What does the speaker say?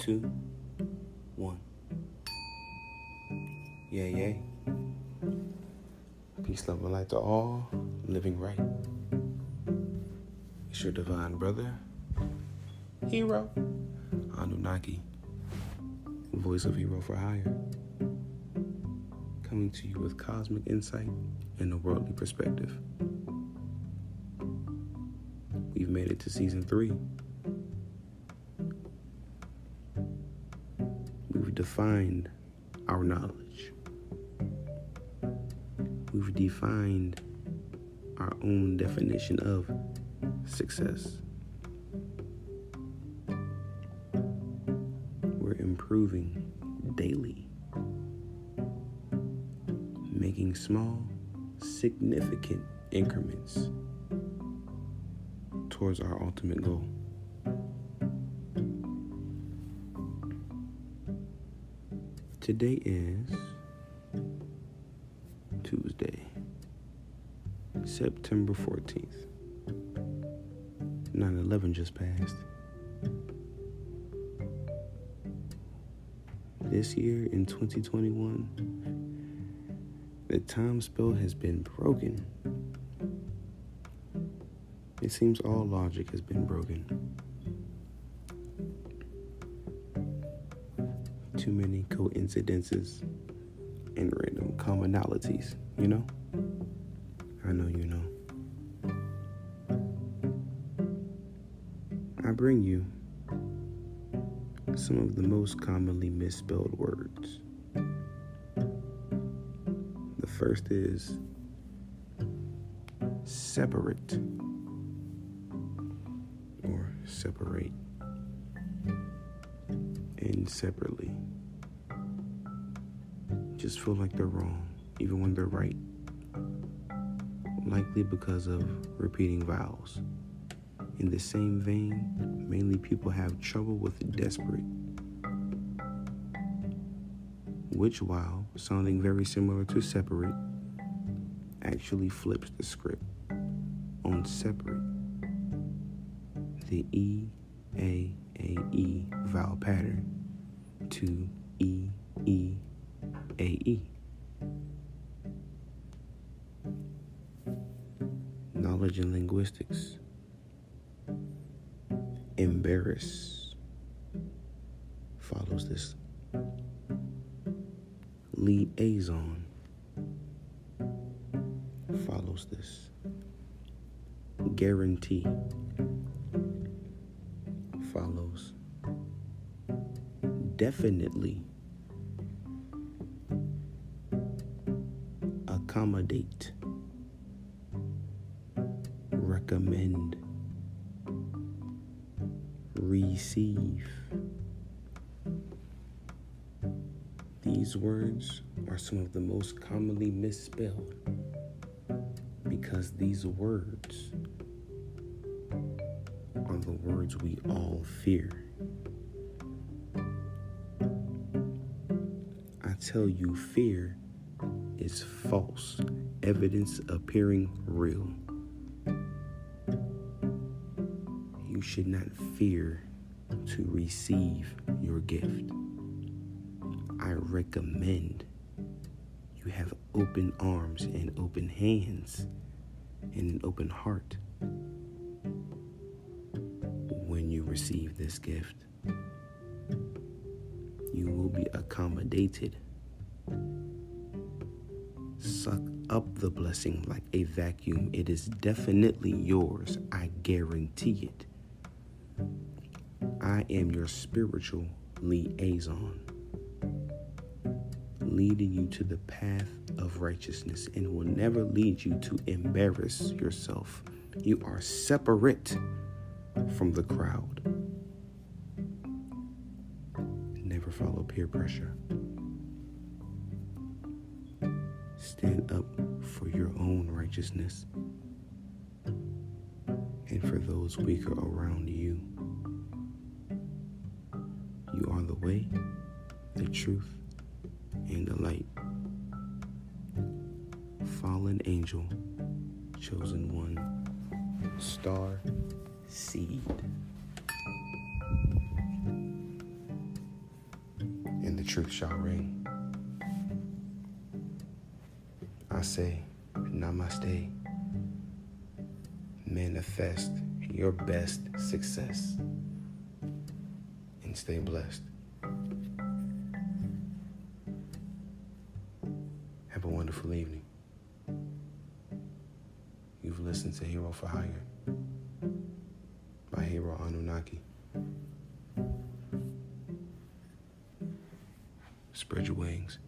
two, one. Yay, yay. Peace, love, and light to all living right. It's your divine brother, Hero, Anunnaki, voice of Hero for Hire, coming to you with cosmic insight and a worldly perspective. We've made it to season three. Defined our knowledge. We've defined our own definition of success. We're improving daily, making small, significant increments towards our ultimate goal. Today is Tuesday, September 14th. 9 11 just passed. This year in 2021, the time spell has been broken. It seems all logic has been broken. Too many coincidences and random commonalities, you know? I know you know. I bring you some of the most commonly misspelled words. The first is separate or separate and separately. Just feel like they're wrong, even when they're right. Likely because of repeating vowels. In the same vein, mainly people have trouble with desperate, which, while sounding very similar to separate, actually flips the script on separate. The E A A E vowel pattern to E E A E. Knowledge and linguistics. Embarrass. Follows this. Liaison. Follows this. Guarantee follows definitely accommodate recommend receive. These words are some of the most commonly misspelled because these words words we all fear. I tell you, fear is false evidence appearing real. you should not fear to receive your gift. I recommend you have open arms and open hands and an open heart receive this gift. You will be accommodated. Suck up the blessing like a vacuum. It is definitely yours. I guarantee it. I am your spiritual liaison, leading you to the path of righteousness and will never lead you to embarrass yourself. You are separate from the crowd. Never follow peer pressure. Stand up for your own righteousness and for those weaker around you. You are the way, the truth, and the light. Fallen angel, chosen one, star seed. And the truth shall ring. I say, Namaste. Manifest your best success and stay blessed. Have a wonderful evening. You've listened to Hero for Hire by Hero Anunnaki. Spread your wings.